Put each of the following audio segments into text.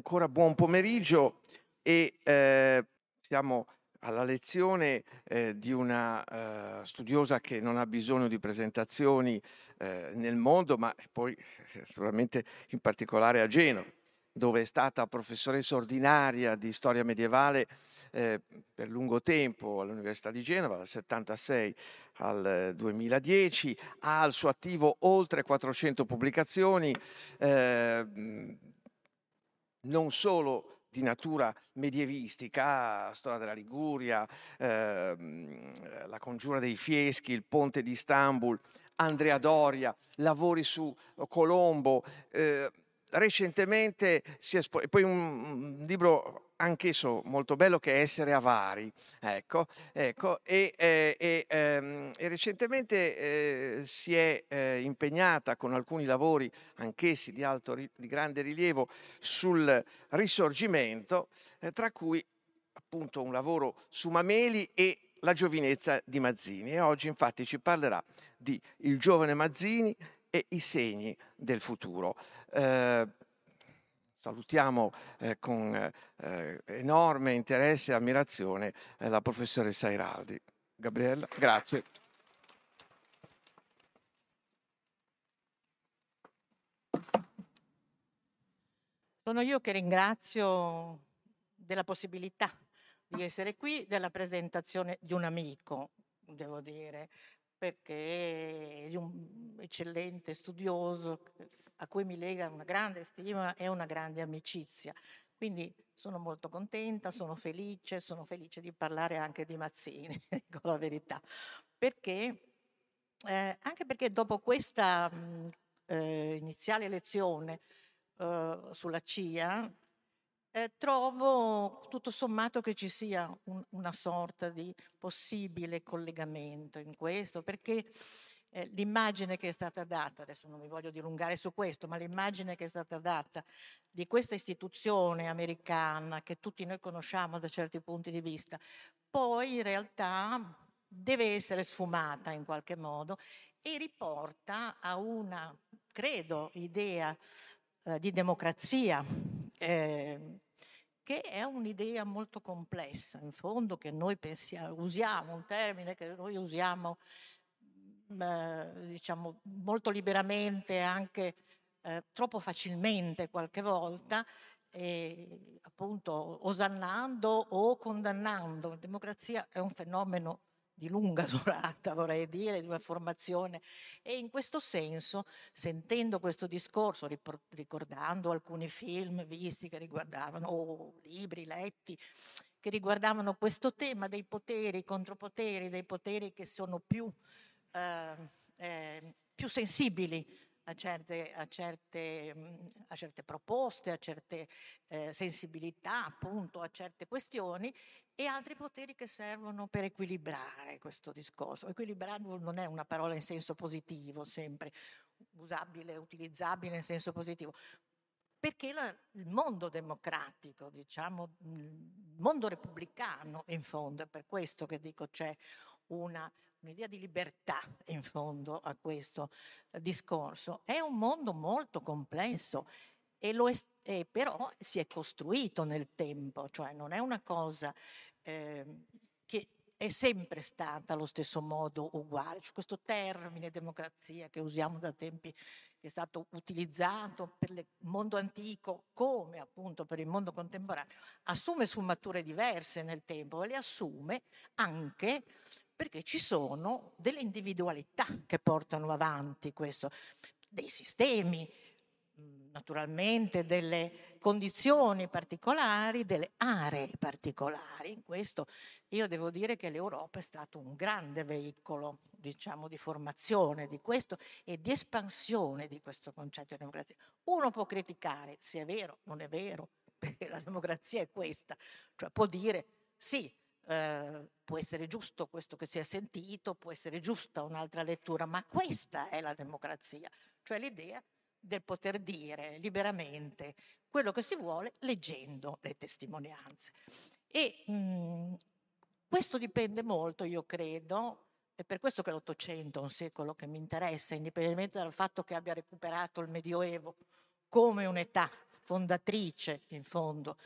ancora buon pomeriggio e eh, siamo alla lezione eh, di una eh, studiosa che non ha bisogno di presentazioni eh, nel mondo, ma poi naturalmente in particolare a Genova, dove è stata professoressa ordinaria di storia medievale eh, per lungo tempo all'Università di Genova, dal 76 al 2010, ha al suo attivo oltre 400 pubblicazioni, eh, non solo di natura medievistica, storia della Liguria, ehm, la congiura dei Fieschi, il ponte di Istanbul, Andrea Doria, lavori su Colombo. Eh, recentemente si è espo- poi un, un libro anch'esso molto bello che è Essere avari, ecco, ecco e, eh, e, ehm, e, recentemente eh, si è eh, impegnata con alcuni lavori, anch'essi di, alto, di grande rilievo, sul risorgimento, eh, tra cui appunto un lavoro su Mameli e la giovinezza di Mazzini. E oggi infatti ci parlerà di Il giovane Mazzini e i segni del futuro. Eh, Salutiamo eh, con eh, enorme interesse e ammirazione eh, la professoressa Iraldi. Gabriella, grazie. Sono io che ringrazio della possibilità di essere qui, della presentazione di un amico, devo dire, perché è un eccellente studioso a cui mi lega una grande stima e una grande amicizia. Quindi sono molto contenta, sono felice, sono felice di parlare anche di Mazzini, dico la verità, perché eh, anche perché dopo questa eh, iniziale lezione eh, sulla CIA, eh, trovo tutto sommato che ci sia un, una sorta di possibile collegamento in questo, perché eh, l'immagine che è stata data, adesso non mi voglio dilungare su questo, ma l'immagine che è stata data di questa istituzione americana che tutti noi conosciamo da certi punti di vista, poi in realtà deve essere sfumata in qualche modo e riporta a una, credo, idea eh, di democrazia. Eh, che è un'idea molto complessa, in fondo, che noi pensiamo, usiamo, un termine che noi usiamo diciamo, molto liberamente, anche eh, troppo facilmente qualche volta, e, appunto osannando o condannando. La democrazia è un fenomeno di lunga durata, vorrei dire, di una formazione. E in questo senso, sentendo questo discorso, ricordando alcuni film visti che riguardavano, o libri letti, che riguardavano questo tema dei poteri, contropoteri, dei poteri che sono più eh, più sensibili a certe, a certe, a certe proposte, a certe eh, sensibilità, appunto, a certe questioni e altri poteri che servono per equilibrare questo discorso. Equilibrare non è una parola in senso positivo, sempre usabile, utilizzabile in senso positivo, perché la, il mondo democratico, diciamo, il mondo repubblicano in fondo, è per questo che dico c'è una, un'idea di libertà in fondo a questo discorso. È un mondo molto complesso e, lo è, e però si è costruito nel tempo, cioè non è una cosa eh, che è sempre stata allo stesso modo uguale. Cioè, questo termine democrazia che usiamo da tempi, che è stato utilizzato per il mondo antico come appunto per il mondo contemporaneo, assume sfumature diverse nel tempo e le assume anche perché ci sono delle individualità che portano avanti questo, dei sistemi, naturalmente delle condizioni particolari, delle aree particolari. In questo io devo dire che l'Europa è stato un grande veicolo, diciamo, di formazione di questo e di espansione di questo concetto di democrazia. Uno può criticare se è vero, non è vero, perché la democrazia è questa, cioè può dire sì, eh, può essere giusto questo che si è sentito, può essere giusta un'altra lettura, ma questa è la democrazia, cioè l'idea del poter dire liberamente quello che si vuole leggendo le testimonianze. E mh, mhmm, questo dipende molto, io credo, è per questo che l'Ottocento è un secolo che mi interessa, indipendentemente dal fatto che abbia recuperato il Medioevo come un'età fondatrice, in fondo,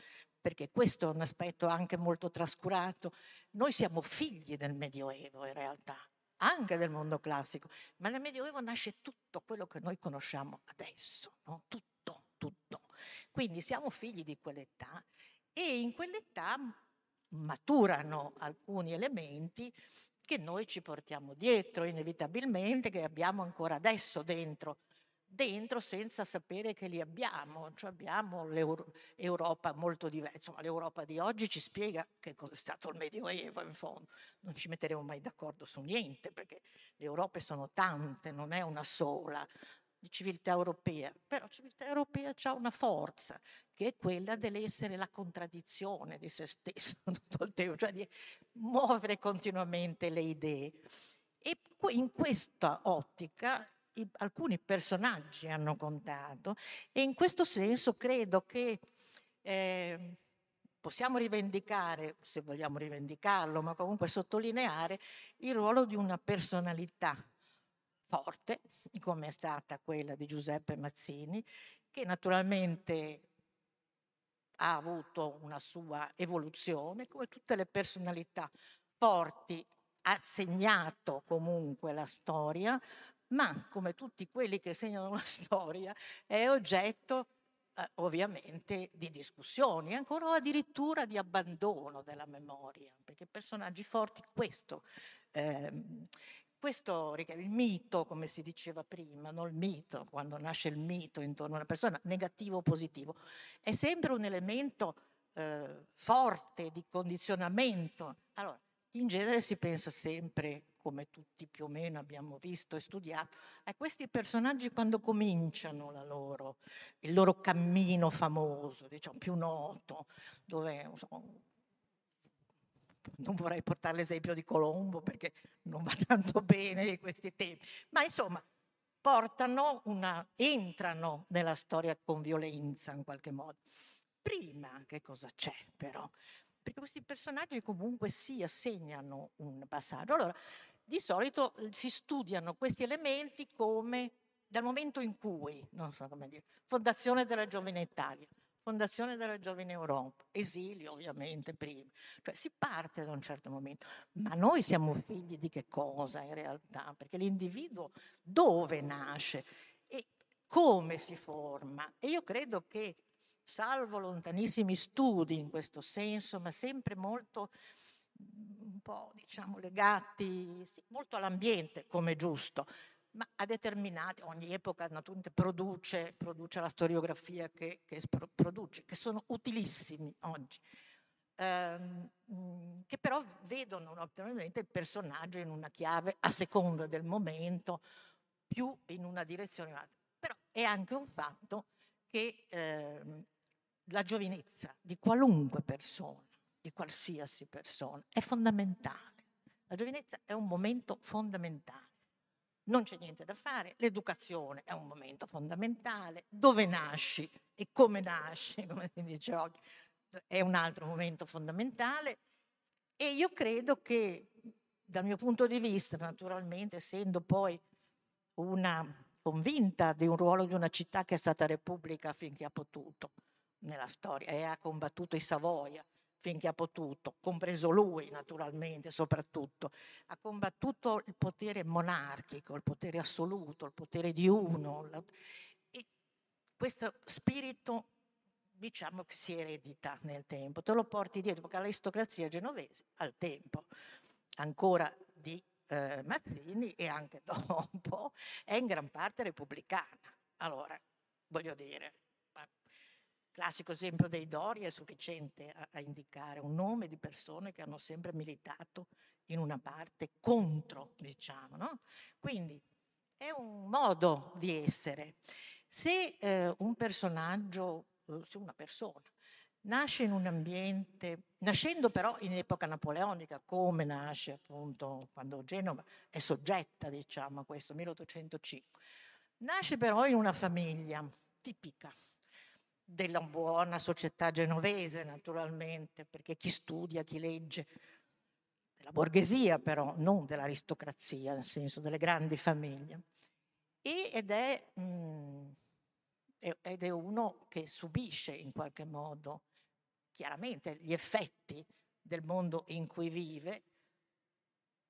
perché questo è un aspetto anche molto trascurato. Noi siamo figli del Medioevo in realtà, anche del mondo classico, ma nel Medioevo nasce tutto quello che noi conosciamo adesso, no? tutto, tutto. Quindi siamo figli di quell'età e in quell'età maturano alcuni elementi che noi ci portiamo dietro inevitabilmente, che abbiamo ancora adesso dentro, dentro senza sapere che li abbiamo, cioè abbiamo l'Europa molto diversa, insomma l'Europa di oggi ci spiega che cosa è stato il Medioevo in fondo, non ci metteremo mai d'accordo su niente perché le Europe sono tante, non è una sola, di civiltà europea, però civiltà europea ha una forza che è quella dell'essere la contraddizione di se stesso tutto il tempo, cioè di muovere continuamente le idee. E in questa ottica i, alcuni personaggi hanno contato e in questo senso credo che eh, possiamo rivendicare, se vogliamo rivendicarlo, ma comunque sottolineare il ruolo di una personalità forte, come è stata quella di Giuseppe Mazzini, che naturalmente ha avuto una sua evoluzione, come tutte le personalità forti ha segnato comunque la storia, ma come tutti quelli che segnano la storia è oggetto eh, ovviamente di discussioni, ancora o addirittura di abbandono della memoria, perché personaggi forti questo eh, questo il mito, come si diceva prima, non il mito, quando nasce il mito intorno a una persona, negativo o positivo, è sempre un elemento eh, forte di condizionamento. Allora, in genere si pensa sempre, come tutti più o meno abbiamo visto e studiato, a questi personaggi quando cominciano loro, il loro cammino famoso, diciamo più noto, dove non vorrei portare l'esempio di Colombo perché non va tanto bene questi tempi, ma insomma portano una, entrano nella storia con violenza in qualche modo. Prima che cosa c'è però? Perché questi personaggi comunque si assegnano un passaggio. Allora, di solito si studiano questi elementi come dal momento in cui, non so come dire, fondazione della giovane Italia, fondazione della Giovane Europa, esilio ovviamente prima, cioè si parte da un certo momento, ma noi siamo figli di che cosa in realtà? Perché l'individuo dove nasce e come si forma? E io credo che, salvo lontanissimi studi in questo senso, ma sempre molto un po' diciamo legati sì, molto all'ambiente come giusto, ma a determinati, ogni epoca naturalmente produce, produce la storiografia che, che produce, che sono utilissimi oggi, ehm, che però vedono naturalmente il personaggio in una chiave a seconda del momento, più in una direzione o un'altra. Però è anche un fatto che ehm, la giovinezza di qualunque persona, di qualsiasi persona, è fondamentale. La giovinezza è un momento fondamentale. Non c'è niente da fare, l'educazione è un momento fondamentale, dove nasci e come nasci, come si dice oggi, è un altro momento fondamentale. E io credo che dal mio punto di vista, naturalmente, essendo poi una convinta di un ruolo di una città che è stata repubblica finché ha potuto nella storia e ha combattuto i Savoia, finché ha potuto, compreso lui naturalmente soprattutto, ha combattuto il potere monarchico, il potere assoluto, il potere di uno. E questo spirito diciamo che si eredita nel tempo, te lo porti dietro perché l'aristocrazia genovese al tempo ancora di eh, Mazzini e anche dopo è in gran parte repubblicana. Allora, voglio dire, classico esempio dei Dori è sufficiente a, a, indicare un nome di persone che hanno sempre militato in una parte contro, diciamo. No? Quindi è un modo di essere. Se eh, un personaggio, eh, se una persona nasce in un ambiente, nascendo però in epoca napoleonica, come nasce appunto quando Genova è soggetta, diciamo, a questo, 1805, nasce però in una famiglia tipica, della buona società genovese, naturalmente, perché chi studia, chi legge, della borghesia però, non dell'aristocrazia, nel senso delle grandi famiglie. E, ed è mh, mm, ed è uno che subisce in qualche modo chiaramente gli effetti del mondo in cui vive,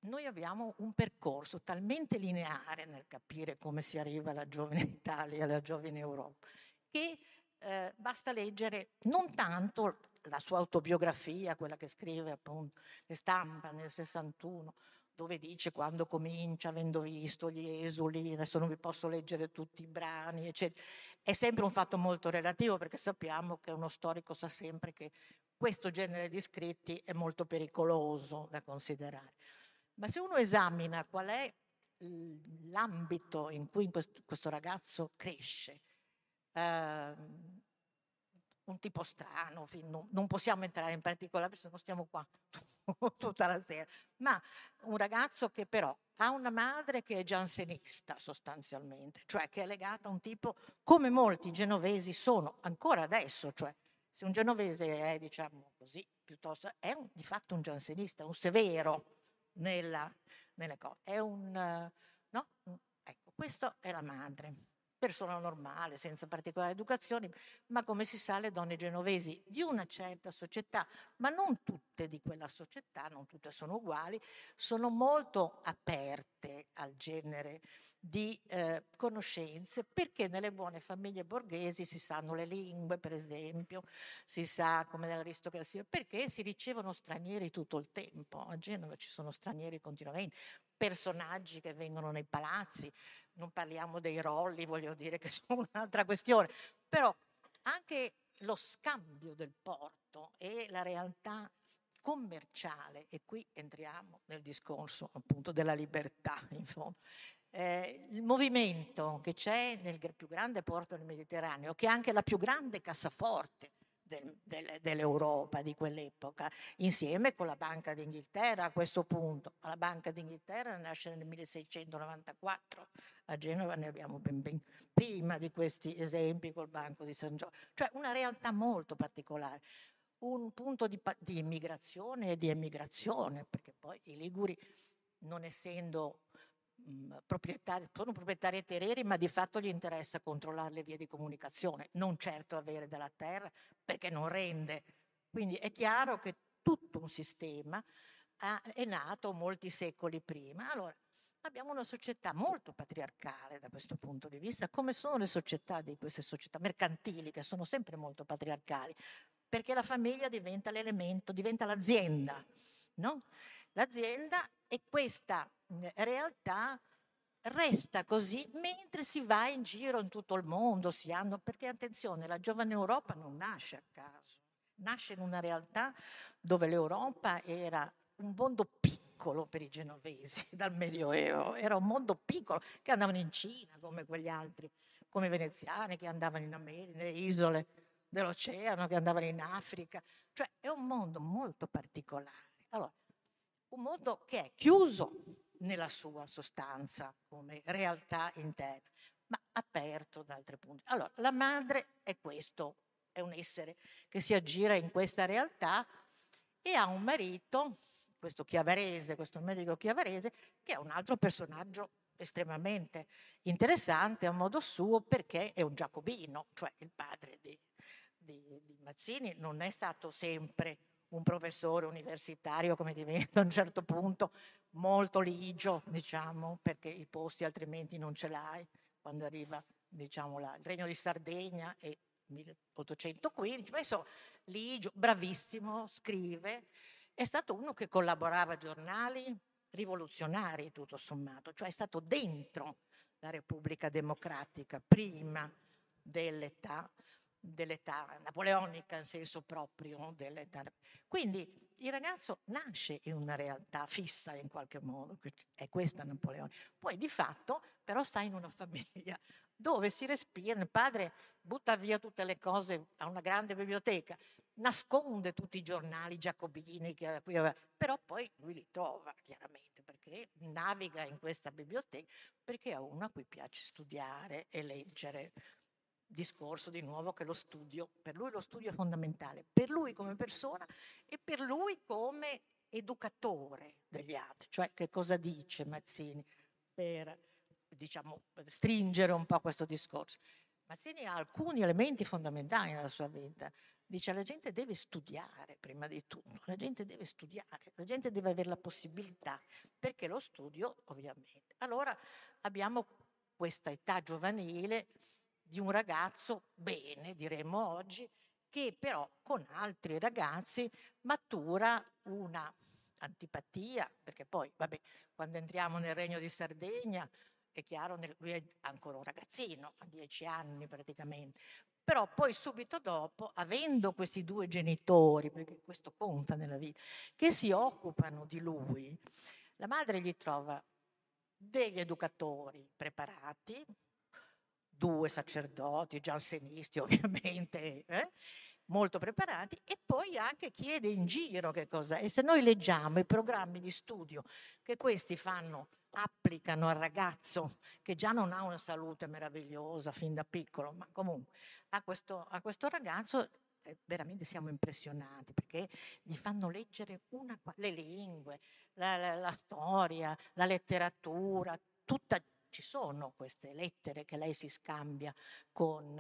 noi abbiamo un percorso talmente lineare nel capire come si arriva alla giovane Italia, alla giovane Europa, che eh, basta leggere non tanto la sua autobiografia, quella che scrive appunto, che stampa nel 61, dove dice quando comincia, avendo visto gli esuli, adesso non vi posso leggere tutti i brani, eccetera. È sempre un fatto molto relativo perché sappiamo che uno storico sa sempre che questo genere di scritti è molto pericoloso da considerare. Ma se uno esamina qual è l'ambito in cui questo ragazzo cresce, ehm, un tipo strano, non possiamo entrare in particolare perché non stiamo qua tutta la sera, ma un ragazzo che però ha una madre che è giansenista sostanzialmente, cioè che è legata a un tipo come molti genovesi sono ancora adesso, cioè se un genovese è diciamo così, piuttosto è un, di fatto un giansenista, un severo nella, nelle cose, è un, no? Ecco, questa è la madre persona normale, senza particolare educazione, ma come si sa le donne genovesi di una certa società, ma non tutte di quella società, non tutte sono uguali, sono molto aperte al genere di eh, conoscenze perché nelle buone famiglie borghesi si sanno le lingue, per esempio, si sa come nell'aristocrazia, perché si ricevono stranieri tutto il tempo. A Genova ci sono stranieri continuamente, personaggi che vengono nei palazzi, non parliamo dei rolli, voglio dire che sono un'altra questione, però anche lo scambio del porto e la realtà commerciale, e qui entriamo nel discorso appunto della libertà, in fondo. Eh, il movimento che c'è nel più grande porto del Mediterraneo, che è anche la più grande cassaforte del, del, dell'Europa di quell'epoca, insieme con la Banca d'Inghilterra a questo punto. La Banca d'Inghilterra nasce nel 1694, a Genova ne abbiamo ben, ben prima di questi esempi col Banco di San Giorgio, cioè una realtà molto particolare un punto di, di, immigrazione e di emigrazione, perché poi i Liguri, non essendo proprietari, sono proprietari terreni, ma di fatto gli interessa controllare le vie di comunicazione, non certo avere della terra, perché non rende. Quindi è chiaro che tutto un sistema ha, è nato molti secoli prima. Allora, abbiamo una società molto patriarcale da questo punto di vista, come sono le società di queste società mercantili, che sono sempre molto patriarcali, perché la famiglia diventa l'elemento, diventa l'azienda, no? L'azienda e questa realtà resta così mentre si va in giro in tutto il mondo, si hanno, perché attenzione, la giovane Europa non nasce a caso, nasce in una realtà dove l'Europa era un mondo piccolo per i genovesi dal Medioevo, era un mondo piccolo che andavano in Cina come quegli altri, come i veneziani che andavano in America, nelle isole dell'oceano, che andavano in Africa, cioè è un mondo molto particolare. Allora, un mondo che è chiuso nella sua sostanza come realtà interna, ma aperto da altri punti. Allora, la madre è questo, è un essere che si aggira in questa realtà e ha un marito, questo chiavarese, questo medico chiavarese, che è un altro personaggio estremamente interessante a modo suo perché è un giacobino, cioè il padre di, di, di Mazzini non è stato sempre un professore universitario come diventa a un certo punto molto ligio, diciamo, perché i posti altrimenti non ce l'hai. Quando arriva, diciamo, là, il Regno di Sardegna e 1815, ma insomma, ligio, bravissimo, scrive, è stato uno che collaborava a giornali rivoluzionari tutto sommato, cioè è stato dentro la Repubblica Democratica prima dell'età dell'età napoleonica in senso proprio dell'età. Quindi il ragazzo nasce in una realtà fissa in qualche modo, è questa Napoleone. Poi di fatto però sta in una famiglia dove si respira, il padre butta via tutte le cose a una grande biblioteca, nasconde tutti i giornali giacobini, che, però poi lui li trova chiaramente perché naviga in questa biblioteca, perché è uno a cui piace studiare e leggere discorso di nuovo che lo studio, per lui lo studio è fondamentale, per lui come persona e per lui come educatore degli altri, cioè che cosa dice Mazzini per diciamo, stringere un po' questo discorso. Mazzini ha alcuni elementi fondamentali nella sua vita. Dice la gente deve studiare prima di tutto, la gente deve studiare, la gente deve avere la possibilità, perché lo studio ovviamente. Allora abbiamo questa età giovanile di un ragazzo bene, diremmo oggi, che però con altri ragazzi matura una antipatia, perché poi, vabbè, quando entriamo nel Regno di Sardegna, è chiaro, lui è ancora un ragazzino, ha dieci anni praticamente, però poi subito dopo, avendo questi due genitori, perché questo conta nella vita, che si occupano di lui, la madre gli trova degli educatori preparati, due sacerdoti, giansenisti ovviamente, eh? molto preparati, e poi anche chiede in giro che cosa. E se noi leggiamo i programmi di studio che questi fanno, applicano al ragazzo che già non ha una salute meravigliosa fin da piccolo, ma comunque a questo, a questo ragazzo eh, veramente siamo impressionati perché gli fanno leggere una, le lingue, la, la, la storia, la letteratura, tutta ci sono queste lettere che lei si scambia con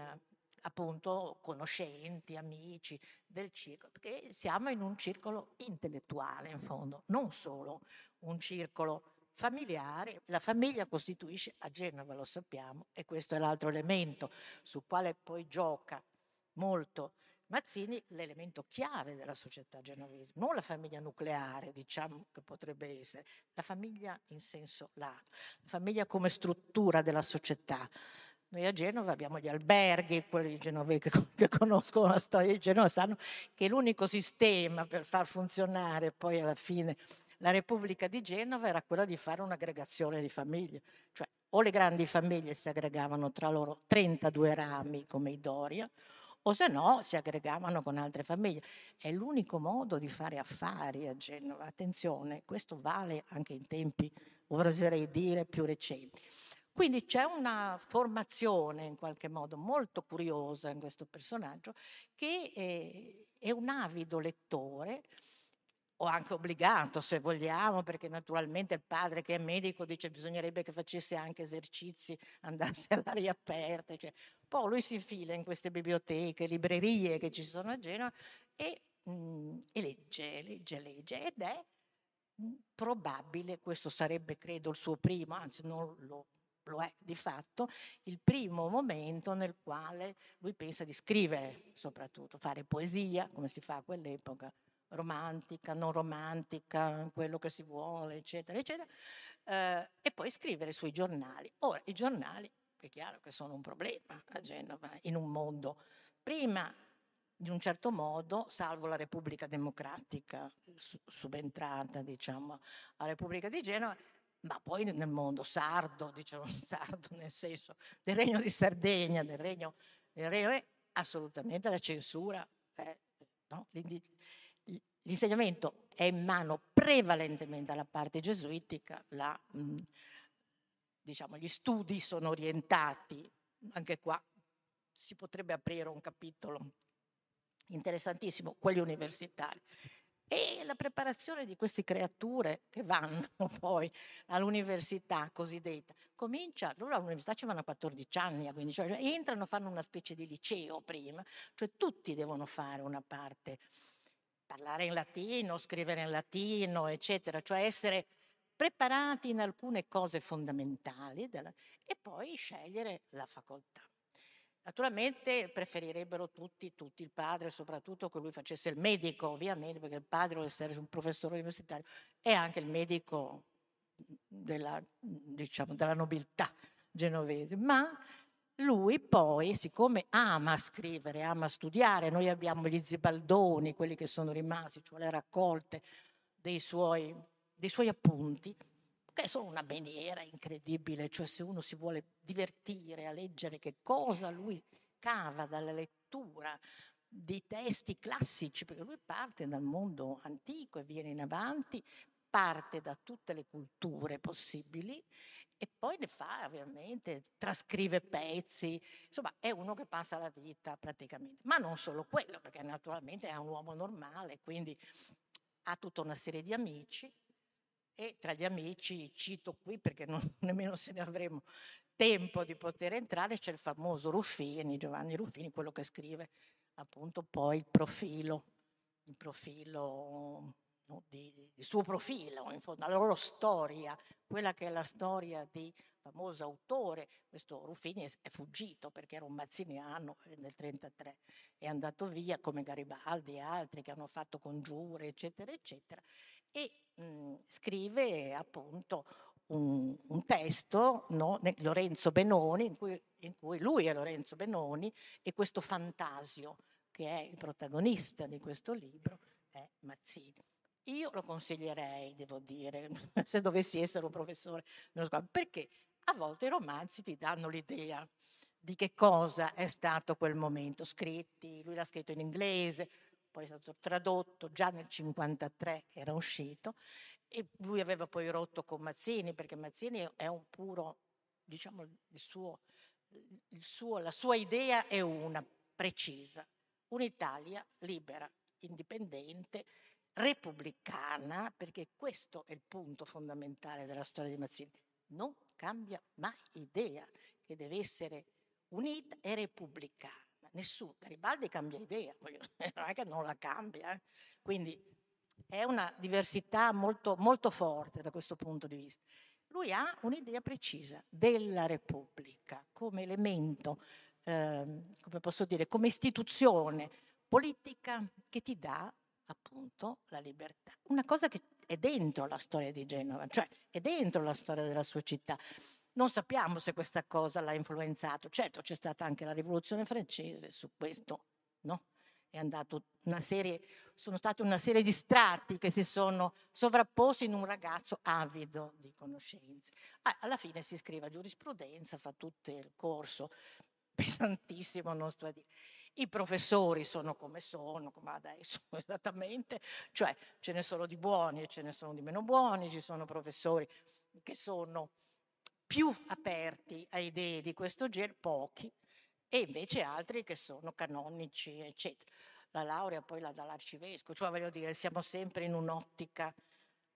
appunto conoscenti, amici del circolo, perché siamo in un circolo intellettuale in fondo, non solo un circolo familiare. La famiglia costituisce a Genova, lo sappiamo, e questo è l'altro elemento sul quale poi gioca molto Mazzini l'elemento chiave della società genovese, non la famiglia nucleare, diciamo che potrebbe essere, la famiglia in senso lato, la famiglia come struttura della società. Noi a Genova abbiamo gli alberghi, quelli genovesi che, conoscono la storia di Genova sanno che l'unico sistema per far funzionare poi alla fine la Repubblica di Genova era quella di fare un'aggregazione di famiglie, cioè o le grandi famiglie si aggregavano tra loro 32 rami come i Doria, o se no si aggregavano con altre famiglie. È l'unico modo di fare affari a Genova. Attenzione, questo vale anche in tempi, oserei dire, più recenti. Quindi c'è una formazione in qualche modo molto curiosa in questo personaggio che è, è un avido lettore o anche obbligato se vogliamo, perché naturalmente il padre che è medico dice bisognerebbe che facesse anche esercizi, andasse all'aria aperta, cioè. poi lui si infila in queste biblioteche, librerie che ci sono a Genova e, mh, mm, e legge, legge, legge ed è mm, probabile, questo sarebbe credo il suo primo, anzi non lo, lo è di fatto, il primo momento nel quale lui pensa di scrivere soprattutto, fare poesia, come si fa a quell'epoca, romantica, non romantica, quello che si vuole, eccetera, eccetera, eh, e poi scrivere sui giornali. Ora, i giornali, è chiaro che sono un problema a Genova, in un mondo, prima in un certo modo, salvo la Repubblica Democratica subentrata, diciamo, alla Repubblica di Genova, ma poi nel mondo sardo, diciamo sardo nel senso del Regno di Sardegna, del Regno, del regno assolutamente la censura, eh, no? L'insegnamento è in mano prevalentemente alla parte gesuitica, la, mh, diciamo, gli studi sono orientati, anche qua si potrebbe aprire un capitolo interessantissimo, quelli universitari. E la preparazione di queste creature che vanno poi all'università cosiddetta comincia, loro all'università ci vanno a 14 anni, a 15 anni, entrano, fanno una specie di liceo prima, cioè tutti devono fare una parte parlare in latino, scrivere in latino, eccetera, cioè essere preparati in alcune cose fondamentali della, e poi scegliere la facoltà. Naturalmente preferirebbero tutti, tutti il padre, soprattutto che lui facesse il medico, ovviamente, perché il padre vuole essere un professore universitario è anche il medico della, diciamo, della nobiltà genovese, ma lui poi, siccome ama scrivere, ama studiare, noi abbiamo gli zibaldoni, quelli che sono rimasti, cioè le raccolte dei suoi, dei suoi appunti, che sono una maniera incredibile, cioè se uno si vuole divertire a leggere che cosa lui cava dalla lettura di testi classici, perché lui parte dal mondo antico e viene in avanti, parte da tutte le culture possibili e poi ne fa ovviamente, trascrive pezzi, insomma è uno che passa la vita praticamente, ma non solo quello, perché naturalmente è un uomo normale, quindi ha tutta una serie di amici, E tra gli amici, cito qui perché non, nemmeno se ne avremo tempo di poter entrare, c'è il famoso Ruffini, Giovanni Ruffini, quello che scrive appunto poi il profilo, il profilo no, di, il suo profilo, in fondo, la loro storia, quella che è la storia di famoso autore, questo Ruffini è, fuggito perché era un mazziniano nel 1933, è andato via come Garibaldi e altri che hanno fatto congiure, eccetera, eccetera, e mh, scrive appunto un, un testo, no, Lorenzo Benoni, in cui, in cui lui è Lorenzo Benoni e questo Fantasio, che è il protagonista di questo libro, è Mazzini. Io lo consiglierei, devo dire, se dovessi essere un professore, perché a volte i romanzi ti danno l'idea di che cosa è stato quel momento, scritti, lui l'ha scritto in inglese, poi è stato tradotto, già nel 1953 era uscito, e lui aveva poi rotto con Mazzini, perché Mazzini è un puro, diciamo, il suo, il suo, la sua idea è una, precisa, un'Italia libera, indipendente, repubblicana, perché questo è il punto fondamentale della storia di Mazzini. Non cambia mai idea che deve essere unita e repubblicana. Nessuno, Garibaldi cambia idea, non è che non la cambia. Eh? Quindi è una diversità molto, molto forte da questo punto di vista. Lui ha un'idea precisa della Repubblica come elemento, eh, come posso dire, come istituzione politica che ti dà appunto la libertà. Una cosa che è dentro la storia di Genova, cioè è dentro la storia della sua città. Non sappiamo se questa cosa l'ha influenzato. Certo, c'è stata anche la rivoluzione francese su questo, no? È andato una serie, sono stati una serie di strati che si sono sovrapposti in un ragazzo avido di conoscenze. Alla fine si iscrive a giurisprudenza, fa tutto il corso pesantissimo, non sto a dire. I professori sono come sono, come adesso esattamente, cioè ce ne sono di buoni e ce ne sono di meno buoni, ci sono professori che sono più aperti a idee di questo genere, pochi, e invece altri che sono canonici, eccetera. La laurea poi la dà l'arcivescovo, cioè voglio dire, siamo sempre in un'ottica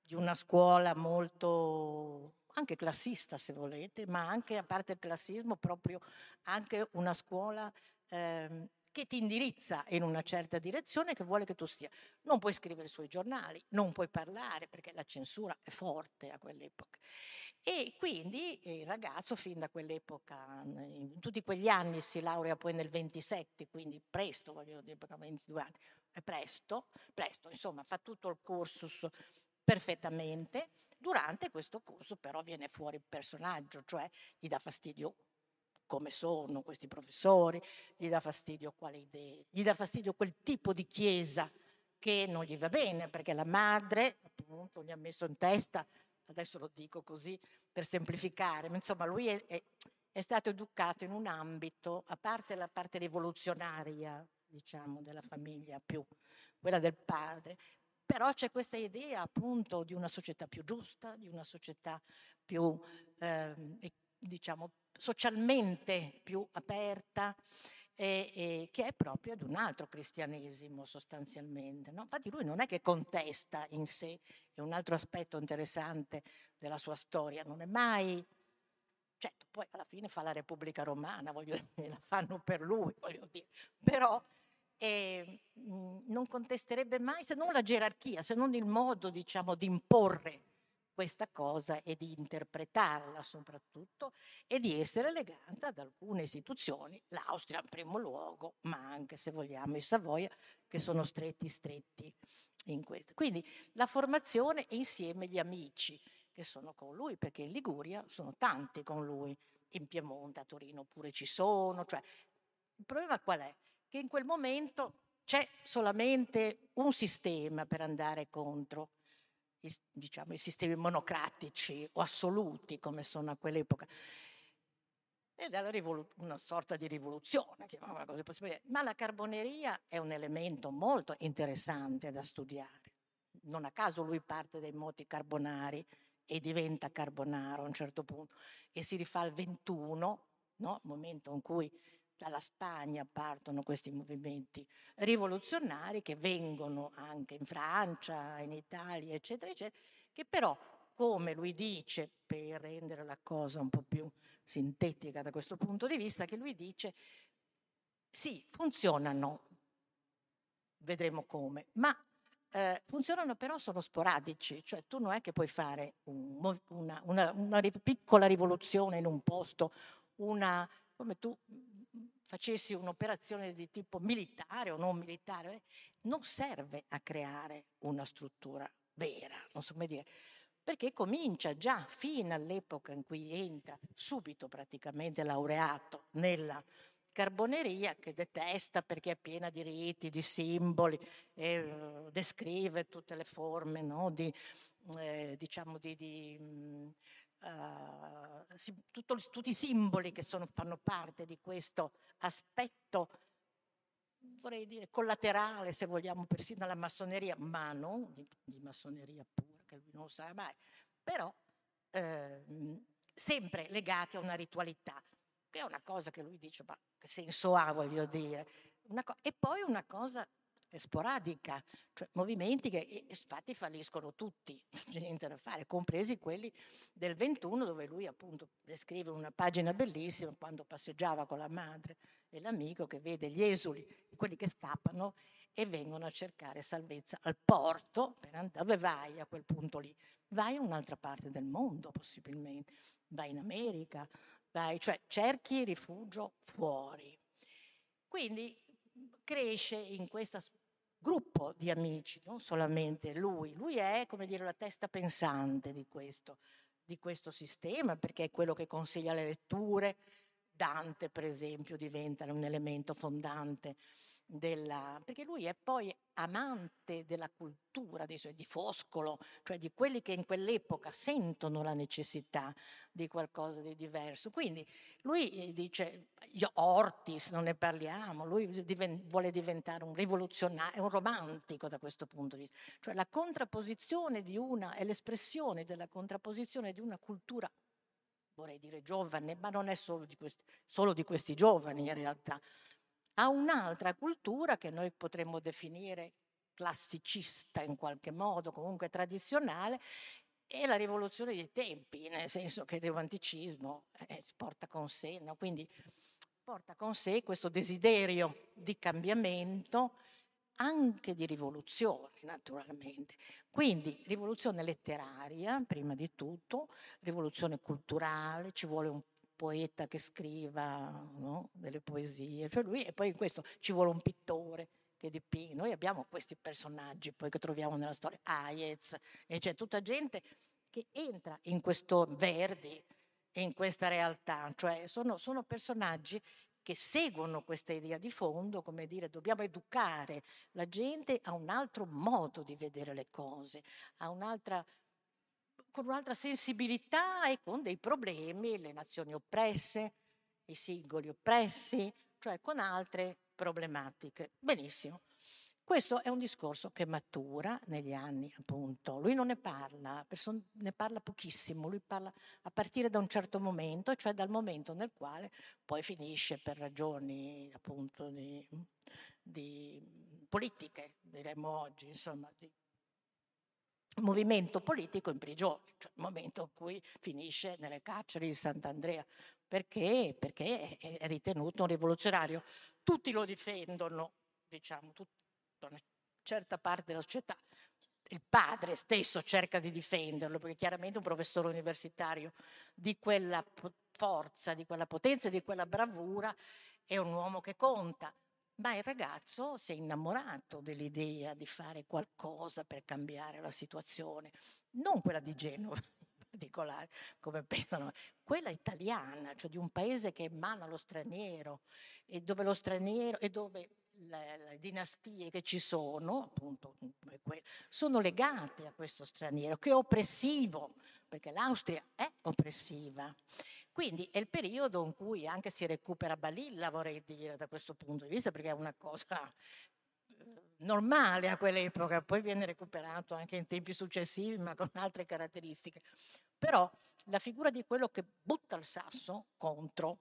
di una scuola molto anche classista se volete, ma anche a parte il classismo proprio anche una scuola ehm, che ti indirizza in una certa direzione che vuole che tu stia. Non puoi scrivere sui giornali, non puoi parlare perché la censura è forte a quell'epoca. E quindi il ragazzo fin da quell'epoca, in tutti quegli anni si laurea poi nel 27, quindi presto, voglio dire, 22 anni, è presto, presto, insomma, fa tutto il cursus perfettamente. Durante questo corso però viene fuori il personaggio, cioè gli dà fastidio come sono questi professori, gli dà fastidio quale idee, gli dà fastidio quel tipo di chiesa che non gli va bene, perché la madre appunto gli ha messo in testa, adesso lo dico così per semplificare, ma insomma lui è, è, è stato educato in un ambito, a parte la parte rivoluzionaria, diciamo, della famiglia più quella del padre, però c'è questa idea appunto di una società più giusta, di una società più, eh, diciamo, socialmente più aperta, e, e, che è proprio ad un altro cristianesimo sostanzialmente. No? Infatti lui non è che contesta in sé, è un altro aspetto interessante della sua storia, non è mai... Certo, poi alla fine fa la Repubblica Romana, voglio dire, la fanno per lui, voglio dire, però eh, non contesterebbe mai se non la gerarchia, se non il modo, diciamo, di imporre questa cosa e di interpretarla soprattutto e di essere legata ad alcune istituzioni, l'Austria in primo luogo, ma anche se vogliamo i Savoia, che sono stretti stretti in questo. Quindi la formazione e insieme gli amici che sono con lui, perché in Liguria sono tanti con lui, in Piemonte, a Torino pure ci sono, cioè il problema qual è? Che in quel momento c'è solamente un sistema per andare contro i, diciamo, i sistemi monocratici o assoluti come sono a quell'epoca. Ed è rivolu- una sorta di rivoluzione, chiamiamola così, possibile. ma la carboneria è un elemento molto interessante da studiare. Non a caso lui parte dai moti carbonari e diventa carbonaro a un certo punto e si rifà al 21, no? momento in cui dalla Spagna partono questi movimenti rivoluzionari che vengono anche in Francia, in Italia, eccetera, eccetera, che però come lui dice, per rendere la cosa un po' più sintetica da questo punto di vista, che lui dice sì, funzionano, vedremo come, ma eh, funzionano però sono sporadici, cioè tu non è che puoi fare un, una, una, una, piccola rivoluzione in un posto, una, come tu facessi un'operazione di tipo militare o non militare, eh, non serve a creare una struttura vera, non so come dire, perché comincia già fino all'epoca in cui entra subito praticamente laureato nella carboneria che detesta perché è piena di riti, di simboli, e uh, descrive tutte le forme no? di, eh, diciamo di, di uh, si, tutto, tutti i simboli che sono, fanno parte di questo aspetto vorrei dire collaterale se vogliamo persino alla massoneria, ma non di, di massoneria pura, che lui non sarà mai, però eh, sempre legati a una ritualità che è una cosa che lui dice, ma che senso ha, voglio dire. Co- e poi una cosa sporadica, cioè movimenti che infatti falliscono tutti, c'è niente da fare, compresi quelli del 21 dove lui appunto descrive una pagina bellissima quando passeggiava con la madre e l'amico che vede gli esuli, quelli che scappano e vengono a cercare salvezza al porto, andare, dove vai a quel punto lì? Vai in un'altra parte del mondo possibilmente, vai in America, vai, cioè cerchi rifugio fuori. Quindi cresce in questo gruppo di amici, non solamente lui, lui è come dire la testa pensante di questo, di questo sistema perché è quello che consiglia le letture, Dante per esempio diventa un elemento fondante della, perché lui è poi amante della cultura suoi, di Foscolo, cioè di quelli che in quell'epoca sentono la necessità di qualcosa di diverso. Quindi lui eh, dice, io Ortis, non ne parliamo, lui diven, vuole diventare un rivoluzionario, un romantico da questo punto di vista, cioè la contrapposizione di una, è l'espressione della contrapposizione di una cultura vorrei dire giovane, ma non è solo di questi, solo di questi giovani in realtà, a un'altra cultura che noi potremmo definire classicista in qualche modo, comunque tradizionale, e la rivoluzione dei tempi, nel senso che il romanticismo eh, porta con sé, no? quindi porta con sé questo desiderio di cambiamento, anche di rivoluzione naturalmente. Quindi rivoluzione letteraria, prima di tutto, rivoluzione culturale, ci vuole un poeta che scriva no? delle poesie, cioè lui, e poi in questo ci vuole un pittore che dipinge. Noi abbiamo questi personaggi poi che troviamo nella storia, Hayez, e c'è tutta gente che entra in questo Verdi, in questa realtà, cioè sono, sono personaggi che seguono questa idea di fondo, come dire, dobbiamo educare la gente a un altro modo di vedere le cose, a un'altra con un'altra sensibilità e con dei problemi, le nazioni oppresse, i singoli oppressi, cioè con altre problematiche. Benissimo. Questo è un discorso che matura negli anni, appunto. Lui non ne parla, ne parla pochissimo, lui parla a partire da un certo momento, cioè dal momento nel quale poi finisce per ragioni, appunto, di, di politiche, diremmo oggi, insomma, di movimento politico in prigione, cioè il momento in cui finisce nelle carceri di Sant'Andrea. Perché? Perché è ritenuto un rivoluzionario. Tutti lo difendono, diciamo, tutta una certa parte della società. Il padre stesso cerca di difenderlo, perché chiaramente un professore universitario di quella forza, di quella potenza, di quella bravura è un uomo che conta ma il ragazzo si è innamorato dell'idea di fare qualcosa per cambiare la situazione, non quella di Genova in particolare, come pensano, quella italiana, cioè di un paese che emana lo straniero e dove lo straniero e dove le, le dinastie che ci sono, appunto, sono legate a questo straniero che è oppressivo, perché l'Austria è oppressiva. Quindi è il periodo in cui anche si recupera Balilla, vorrei dire, da questo punto di vista, perché è una cosa eh, normale a quell'epoca, poi viene recuperato anche in tempi successivi, ma con altre caratteristiche. Però la figura di quello che butta il sasso contro,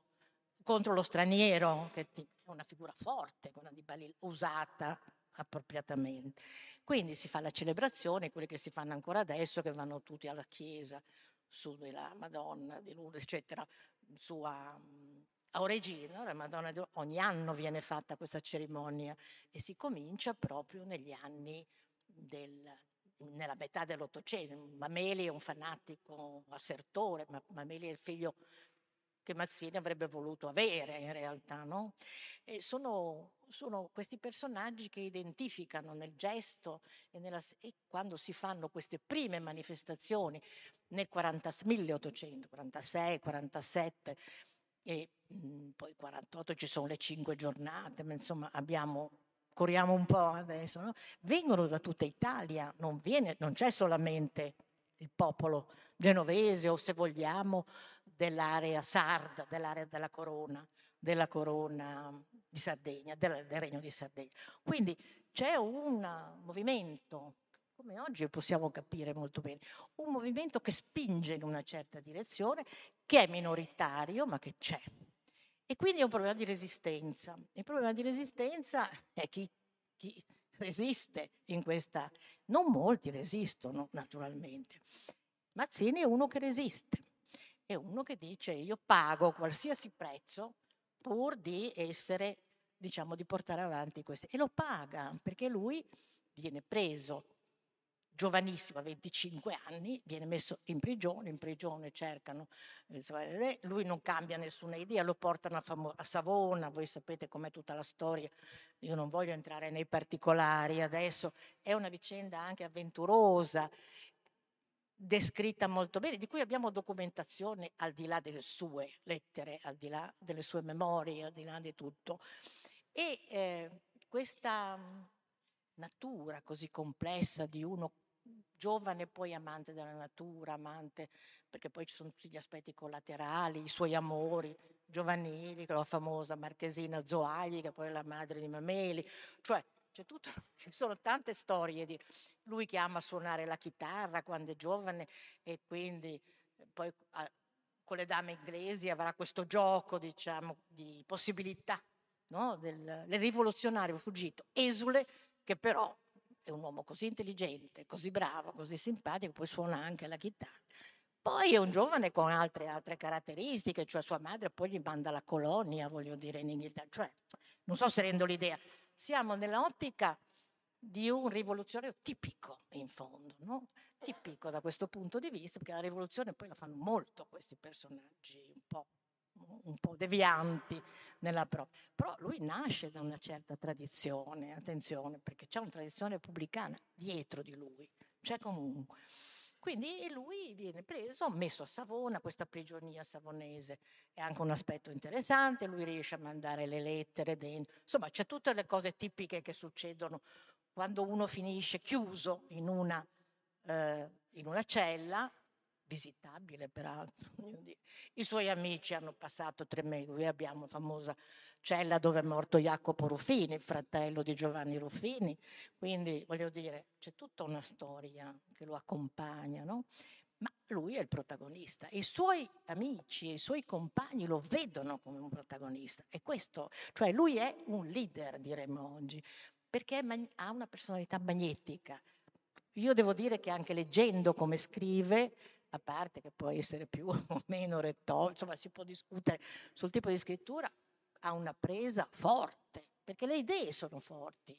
contro lo straniero, che è una figura forte, quella di Balilla, usata appropriatamente. Quindi si fa la celebrazione, quelle che si fanno ancora adesso, che vanno tutti alla chiesa, su della Madonna di Lourdes, eccetera, su a, a Oregina, la Madonna di, ogni anno viene fatta questa cerimonia e si comincia proprio negli anni del, nella metà dell'Ottocento. Mameli è un fanatico assertore, ma Mameli è il figlio che Mazzini avrebbe voluto avere in realtà. No? Sono, sono, questi personaggi che identificano nel gesto e, nella, e, quando si fanno queste prime manifestazioni nel 40, 1846, 47 e mh, mhmm, poi 48 ci sono le cinque giornate, ma insomma abbiamo corriamo un po' adesso, no? vengono da tutta Italia, non, viene, non c'è solamente il popolo genovese o se vogliamo dell'area sarda, dell'area della corona, della corona di Sardegna, del, del Regno di Sardegna. Quindi c'è un movimento, come oggi possiamo capire molto bene, un movimento che spinge in una certa direzione, che è minoritario ma che c'è. E quindi è un problema di resistenza. Il problema di resistenza è chi, chi resiste in questa... Non molti resistono, naturalmente. Mazzini è uno che resiste, è uno che dice io pago qualsiasi prezzo pur di essere, diciamo, di portare avanti questo. E lo paga perché lui viene preso giovanissimo, a 25 anni, viene messo in prigione, in prigione cercano, eh, lui non cambia nessuna idea, lo portano a, Famo- a Savona, voi sapete com'è tutta la storia, io non voglio entrare nei particolari adesso, è una vicenda anche avventurosa, descritta molto bene, di cui abbiamo documentazione al di là delle sue lettere, al di là delle sue memorie, al di là di tutto. E eh, questa natura così complessa di uno giovane poi amante della natura, amante, perché poi ci sono tutti gli aspetti collaterali, i suoi amori giovanili, la famosa marchesina Zoagli, che poi è la madre di Mameli, cioè tutto, ci sono tante storie di lui che ama suonare la chitarra quando è giovane e quindi eh, poi a, con le dame inglesi avrà questo gioco diciamo, di possibilità no? del, del rivoluzionario fuggito, esule che però è un uomo così intelligente, così bravo, così simpatico, poi suona anche la chitarra. Poi è un giovane con altre, altre caratteristiche, cioè sua madre poi gli manda la colonia, voglio dire, in Inghilterra. Cioè, non so se rendo l'idea. Siamo nell'ottica di un rivoluzionario tipico, in fondo, no? tipico da questo punto di vista, perché la rivoluzione poi la fanno molto questi personaggi un po' un po' devianti nella propria. Però lui nasce da una certa tradizione, attenzione, perché c'è una tradizione repubblicana dietro di lui, c'è comunque. Quindi lui viene preso, messo a Savona, questa prigionia savonese. È anche un aspetto interessante, lui riesce a mandare le lettere dentro, insomma c'è tutte le cose tipiche che succedono quando uno finisce chiuso in una, eh, in una cella visitabile peraltro. I suoi amici hanno passato tre mesi, qui abbiamo la famosa cella dove è morto Jacopo Ruffini, il fratello di Giovanni Ruffini, quindi voglio dire c'è tutta una storia che lo accompagna, no? ma lui è il protagonista i suoi amici e i suoi compagni lo vedono come un protagonista e questo, cioè lui è un leader diremmo oggi, perché ha una personalità magnetica. Io devo dire che anche leggendo come scrive, a parte che può essere più o meno retorico, insomma si può discutere sul tipo di scrittura, ha una presa forte, perché le idee sono forti.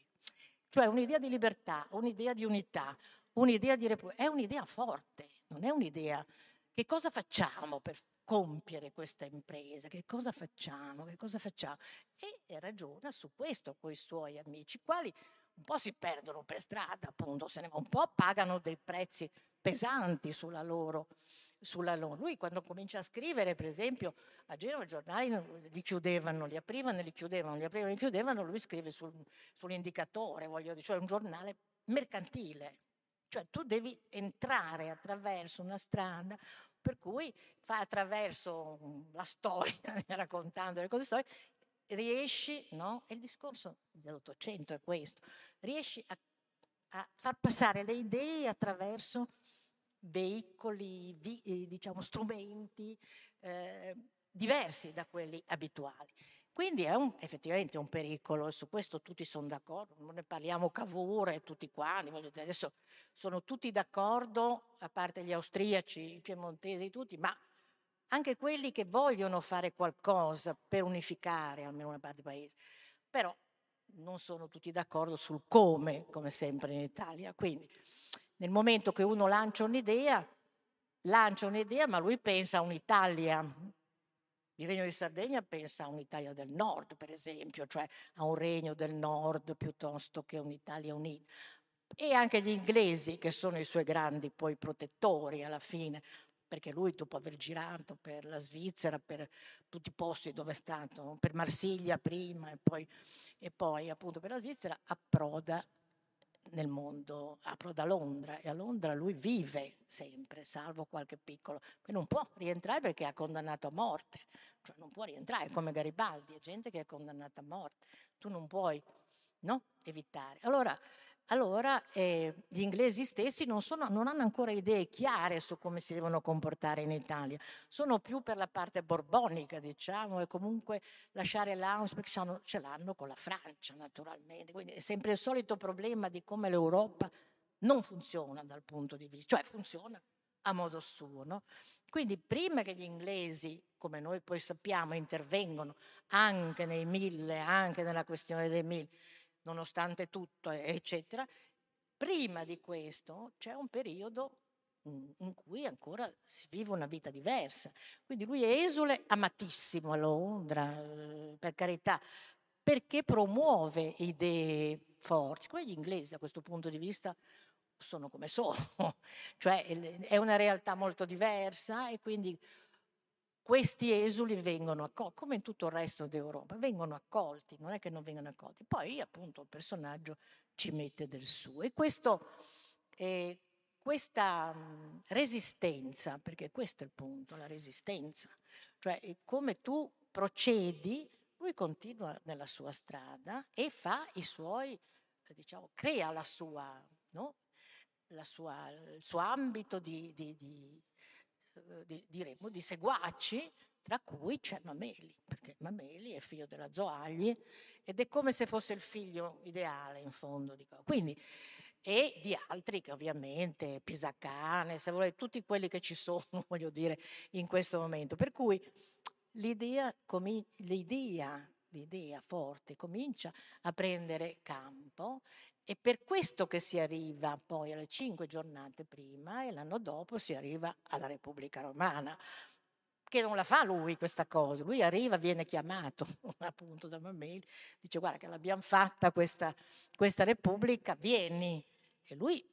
Cioè un'idea di libertà, un'idea di unità, un'idea di repubblica, è un'idea forte, non è un'idea che cosa facciamo per compiere questa impresa, che cosa facciamo, che cosa facciamo. E ragiona su questo con i suoi amici, quali un po' si perdono per strada, appunto, se ne un po' pagano dei prezzi pesanti sulla loro, sulla loro. Lui quando comincia a scrivere, per esempio, a Genova i giornali li chiudevano, li aprivano e li chiudevano, li aprivano e li chiudevano, lui scrive sul, sull'indicatore, voglio dire, cioè un giornale mercantile. Cioè tu devi entrare attraverso una strada per cui fa attraverso la storia, raccontando le cose storiche, riesci, no? E il discorso dell'Ottocento è questo, riesci a, a far passare le idee attraverso veicoli, vi, eh, diciamo, strumenti eh, diversi da quelli abituali. Quindi è un, effettivamente un pericolo e su questo tutti sono d'accordo, non ne parliamo Cavour e tutti quanti, adesso sono tutti d'accordo, a parte gli austriaci, i piemontesi, tutti, ma anche quelli che vogliono fare qualcosa per unificare almeno una parte del paese, però non sono tutti d'accordo sul come, come sempre in Italia. Quindi nel momento che uno lancia un'idea, lancia un'idea, ma lui pensa a un'Italia il Regno di Sardegna pensa a un'Italia del Nord, per esempio, cioè a un Regno del Nord piuttosto che un'Italia unita. E anche gli inglesi, che sono i suoi grandi poi protettori alla fine, perché lui dopo aver girato per la Svizzera, per tutti i posti dove è stato, per Marsiglia prima e poi, e poi appunto per la Svizzera, approda nel mondo, approda a Londra e a Londra lui vive sempre, salvo qualche piccolo, che non può rientrare perché è condannato a morte, cioè non può rientrare come Garibaldi, è gente che è condannata a morte, tu non puoi no? evitare. Allora, allora eh, gli inglesi stessi non, sono, non, hanno ancora idee chiare su come si devono comportare in Italia, sono più per la parte borbonica, diciamo, e comunque lasciare l'Aus perché ce l'hanno con la Francia, naturalmente. Quindi è sempre il solito problema di come l'Europa non funziona dal punto di vista, cioè funziona a modo suo. No? Quindi prima che gli inglesi, come noi poi sappiamo, intervengono anche nei mille, anche nella questione dei mille, nonostante tutto, eccetera, prima di questo c'è un periodo in cui ancora si vive una vita diversa. Quindi lui è esule amatissimo a Londra, per carità, perché promuove idee forti. Come gli inglesi da questo punto di vista sono come sono, cioè è una realtà molto diversa e quindi questi esuli vengono accolti, come in tutto il resto d'Europa, vengono accolti, non è che non vengano accolti. Poi appunto il personaggio ci mette del suo. E questo, eh, questa mh, resistenza, perché questo è il punto, la resistenza, cioè come tu procedi, lui continua nella sua strada e fa i suoi, diciamo, crea la sua, no? la sua, il suo ambito di, di, di eh, di, diremmo, di seguaci, tra cui c'è Mameli, perché Mameli è figlio della Zoagli ed è come se fosse il figlio ideale in fondo. Quindi, e di altri che ovviamente, Pisacane, se volete, tutti quelli che ci sono, voglio dire, in questo momento. Per cui l'idea, l'idea, l'idea forte comincia a prendere campo è per questo che si arriva poi alle cinque giornate prima e l'anno dopo si arriva alla Repubblica Romana, che non la fa lui questa cosa, lui arriva, viene chiamato appunto da Mameli, dice guarda che l'abbiamo fatta questa, questa Repubblica, vieni. E lui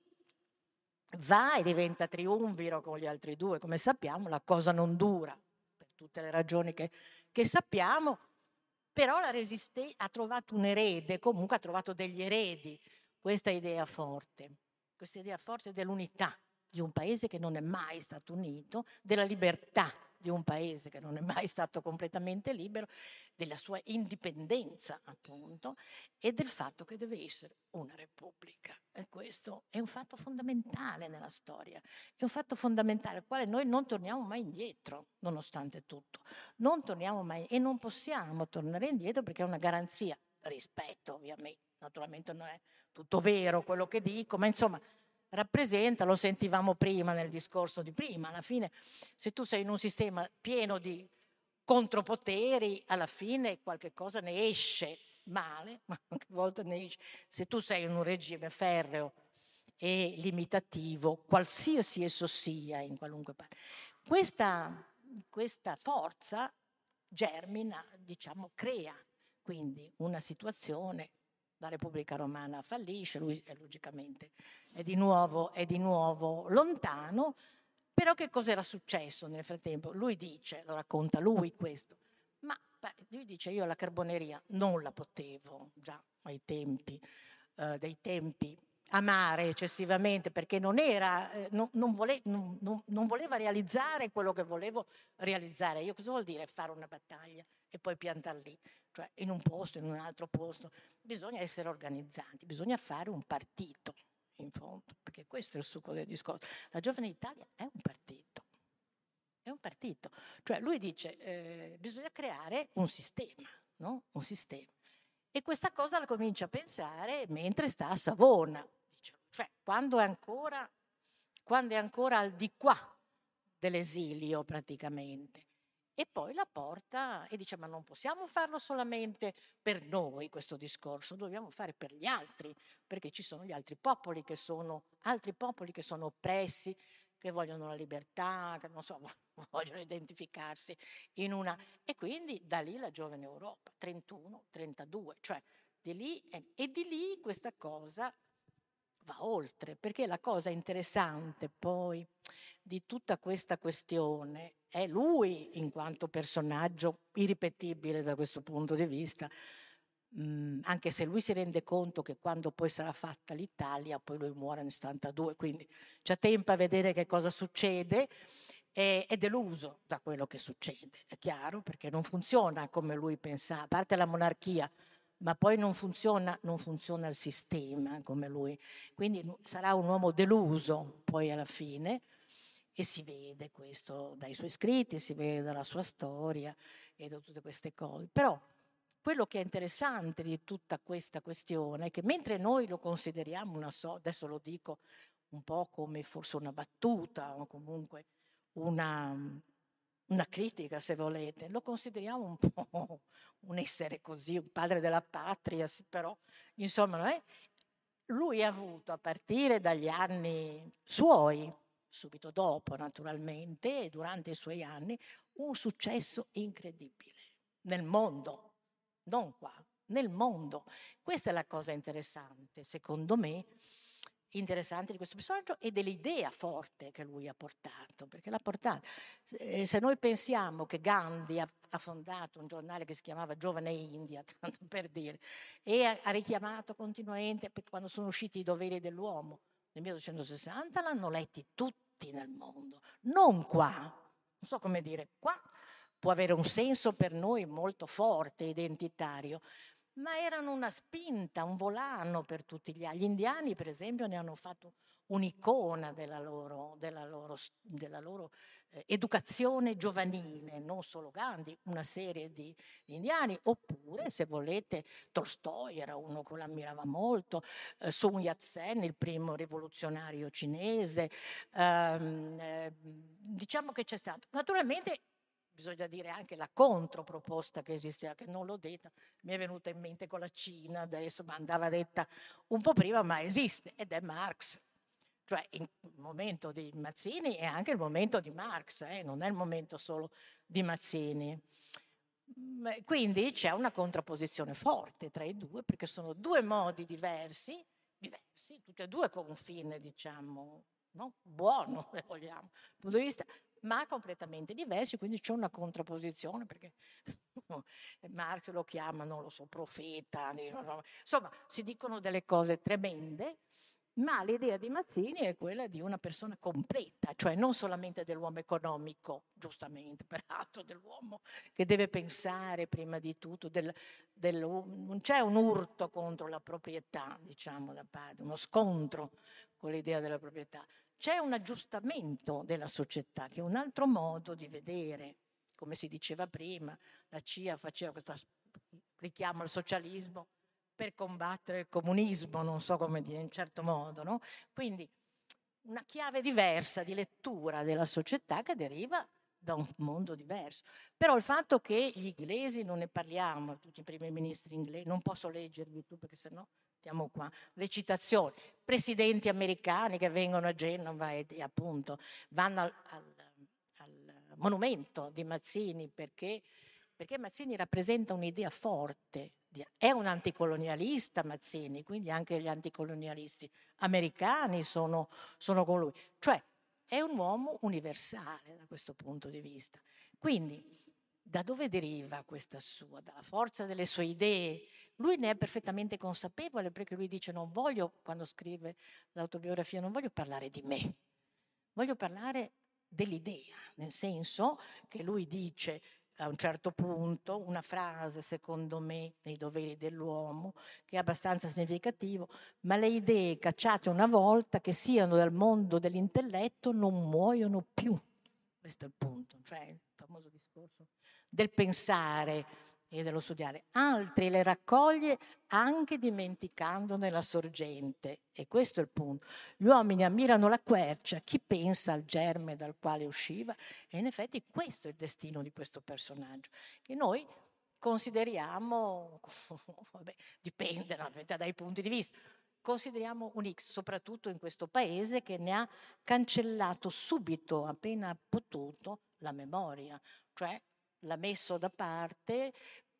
va e diventa triumviro con gli altri due, come sappiamo la cosa non dura, per tutte le ragioni che, che sappiamo, però la resistenza ha trovato un erede, comunque ha trovato degli eredi, questa idea forte, questa idea forte dell'unità di un paese che non è mai stato unito, della libertà di un paese che non è mai stato completamente libero, della sua indipendenza appunto e del fatto che deve essere una repubblica. E questo è un fatto fondamentale nella storia, è un fatto fondamentale al quale noi non torniamo mai indietro, nonostante tutto. Non torniamo mai e non possiamo tornare indietro perché è una garanzia, rispetto ovviamente, naturalmente non è tutto vero quello che dico, ma insomma rappresenta, lo sentivamo prima nel discorso di prima, alla fine se tu sei in un sistema pieno di contropoteri, alla fine qualche cosa ne esce male, ma anche a volte ne esce. Se tu sei in un regime ferreo e limitativo, qualsiasi esso sia, in qualunque parte, questa, questa forza germina, diciamo, crea quindi una situazione la Repubblica Romana fallisce, lui è, logicamente è di, nuovo, è di nuovo lontano, però che cosa era successo nel frattempo? Lui dice, lo racconta lui questo, ma lui dice io la carboneria non la potevo già ai tempi, eh, dei tempi amare eccessivamente perché non, era, eh, non, non, vole, non, voleva realizzare quello che volevo realizzare. Io cosa vuol dire fare una battaglia e poi piantare lì? Cioè in un posto, in un altro posto. Bisogna essere organizzanti, bisogna fare un partito in fondo, perché questo è il succo del discorso. La Giovane Italia è un partito. È un partito. Cioè lui dice eh, bisogna creare un sistema no? un sistema. E questa cosa la comincia a pensare mentre sta a Savona, cioè quando è ancora, quando è ancora al di qua dell'esilio praticamente. E poi la porta e dice ma non possiamo farlo solamente per noi questo discorso, dobbiamo fare per gli altri, perché ci sono gli altri popoli che sono, altri popoli che sono oppressi, che vogliono la libertà, che non so, vogliono identificarsi in una... E quindi da lì la giovane Europa, 31, 32, cioè di lì, e di lì questa cosa va oltre, perché la cosa interessante poi di tutta questa questione è lui in quanto personaggio irripetibile da questo punto di vista, mh, anche se lui si rende conto che quando poi sarà fatta l'Italia, poi lui muore nel 72, quindi c'è tempo a vedere che cosa succede, è, è deluso da quello che succede, è chiaro, perché non funziona come lui pensava, a parte la monarchia, ma poi non funziona, non funziona il sistema come lui. Quindi sarà un uomo deluso poi alla fine e si vede questo dai suoi scritti, si vede dalla sua storia e da tutte queste cose. Però quello che è interessante di tutta questa questione è che mentre noi lo consideriamo una so, adesso lo dico un po' come forse una battuta o comunque una, una critica se volete, lo consideriamo un po' un essere così, un padre della patria, però insomma lui ha avuto a partire dagli anni suoi, subito dopo naturalmente, e durante i suoi anni, un successo incredibile nel mondo, non qua, nel mondo. Questa è la cosa interessante, secondo me, interessante di questo personaggio e dell'idea forte che lui ha portato, perché l'ha portata. Eh, se noi pensiamo che Gandhi ha, ha, fondato un giornale che si chiamava Giovane India, tanto per dire, e ha, ha richiamato continuamente, quando sono usciti i doveri dell'uomo nel 1860, l'hanno letti tutti nel mondo, non qua, non so come dire, qua può avere un senso per noi molto forte, identitario, ma erano una spinta, un volano per tutti gli altri. Gli indiani, per esempio, ne hanno fatto un'icona della loro, della loro, della loro eh, educazione giovanile, non solo Gandhi, una serie di, di, indiani, oppure se volete Tolstoi era uno che l'ammirava molto, eh, Sun Yat-sen, il primo rivoluzionario cinese, ehm, eh, diciamo che c'è stato. Naturalmente bisogna dire anche la controproposta che esisteva, che non l'ho detta, mi è venuta in mente con la Cina, adesso ma andava detta un po' prima, ma esiste ed è Marx. Cioè il momento di Mazzini è anche il momento di Marx, eh? non è il momento solo di Mazzini. Mm, quindi c'è una contrapposizione forte tra i due, perché sono due modi diversi, diversi, tutti e due con un fine, diciamo, no? buono, se vogliamo, dal punto di vista ma completamente diversi, quindi c'è una contrapposizione perché Marx lo chiama, non lo so, profeta, insomma si dicono delle cose tremende, ma l'idea di Mazzini è quella di una persona completa, cioè non solamente dell'uomo economico, giustamente, peraltro dell'uomo che deve pensare prima di tutto, del, del, non c'è un urto contro la proprietà, diciamo da parte, uno scontro con l'idea della proprietà, c'è un aggiustamento della società, che è un altro modo di vedere, come si diceva prima, la CIA faceva questo richiamo al socialismo per combattere il comunismo, non so come dire, in un certo modo. No? Quindi una chiave diversa di lettura della società che deriva da un mondo diverso. Però il fatto che gli inglesi, non ne parliamo, tutti i primi ministri inglesi, non posso leggervi tu perché sennò Mettiamo qua le citazioni. Presidenti americani che vengono a Genova e, e appunto vanno al, al, al, monumento di Mazzini perché, perché Mazzini rappresenta un'idea forte. È un anticolonialista Mazzini, quindi anche gli anticolonialisti americani sono, sono con lui. Cioè è un uomo universale da questo punto di vista. Quindi da dove deriva questa sua? Dalla forza delle sue idee. Lui ne è perfettamente consapevole perché lui dice non voglio, quando scrive l'autobiografia, non voglio parlare di me, voglio parlare dell'idea, nel senso che lui dice a un certo punto una frase, secondo me, nei doveri dell'uomo, che è abbastanza significativo, ma le idee cacciate una volta che siano dal mondo dell'intelletto non muoiono più. Questo è il punto, cioè il famoso discorso del pensare e dello studiare, altri le raccoglie anche dimenticandone la sorgente. E questo è il punto. Gli uomini ammirano la quercia, chi pensa al germe dal quale usciva, e in effetti questo è il destino di questo personaggio, che noi consideriamo, vabbè, dipende dai punti di vista, consideriamo un X, soprattutto in questo paese che ne ha cancellato subito, appena potuto, la memoria, cioè l'ha messo da parte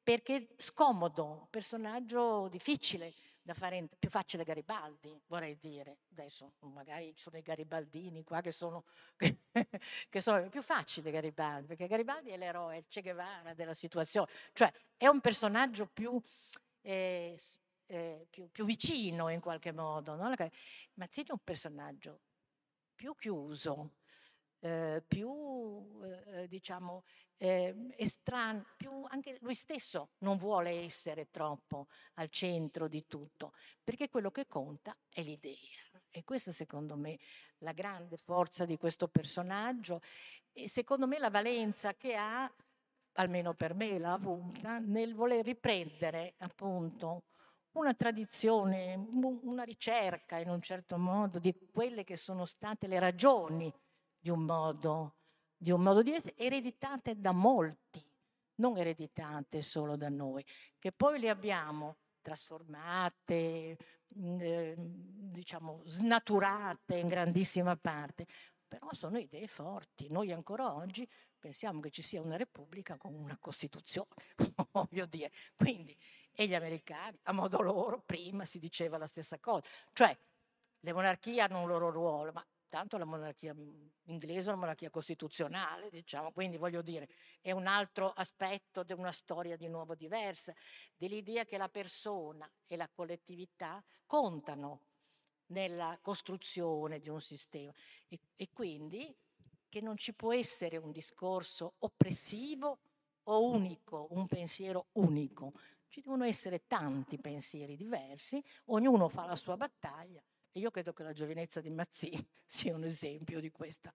perché scomodo, personaggio difficile da fare, più facile Garibaldi, vorrei dire. Adesso magari ci sono i garibaldini qua che sono, che sono più facili Garibaldi, perché Garibaldi è l'eroe, il Che Guevara della situazione, cioè è un personaggio più, eh, eh, più, più vicino in qualche modo. No? Mazzini è un personaggio più chiuso, eh, più eh, diciamo eh, estraneo, più anche lui stesso non vuole essere troppo al centro di tutto, perché quello che conta è l'idea. E questa secondo me la grande forza di questo personaggio e secondo me la valenza che ha, almeno per me l'ha avuta, nel voler riprendere appunto una tradizione, una ricerca in un certo modo di quelle che sono state le ragioni di un modo di, un modo di essere, ereditate da molti, non ereditate solo da noi, che poi le abbiamo trasformate, eh, diciamo snaturate in grandissima parte, però sono idee forti. Noi ancora oggi pensiamo che ci sia una repubblica con una costituzione, voglio dire. Quindi, e gli americani, a modo loro, prima si diceva la stessa cosa. Cioè, le monarchie hanno un loro ruolo, ma tanto la monarchia inglese è una monarchia costituzionale, diciamo, quindi voglio dire, è un altro aspetto di una storia di nuovo diversa, dell'idea che la persona e la collettività contano nella costruzione di un sistema e, e quindi che non ci può essere un discorso oppressivo o unico, un pensiero unico. Ci devono essere tanti pensieri diversi, ognuno fa la sua battaglia io credo che la giovinezza di Mazzini sia un esempio di questa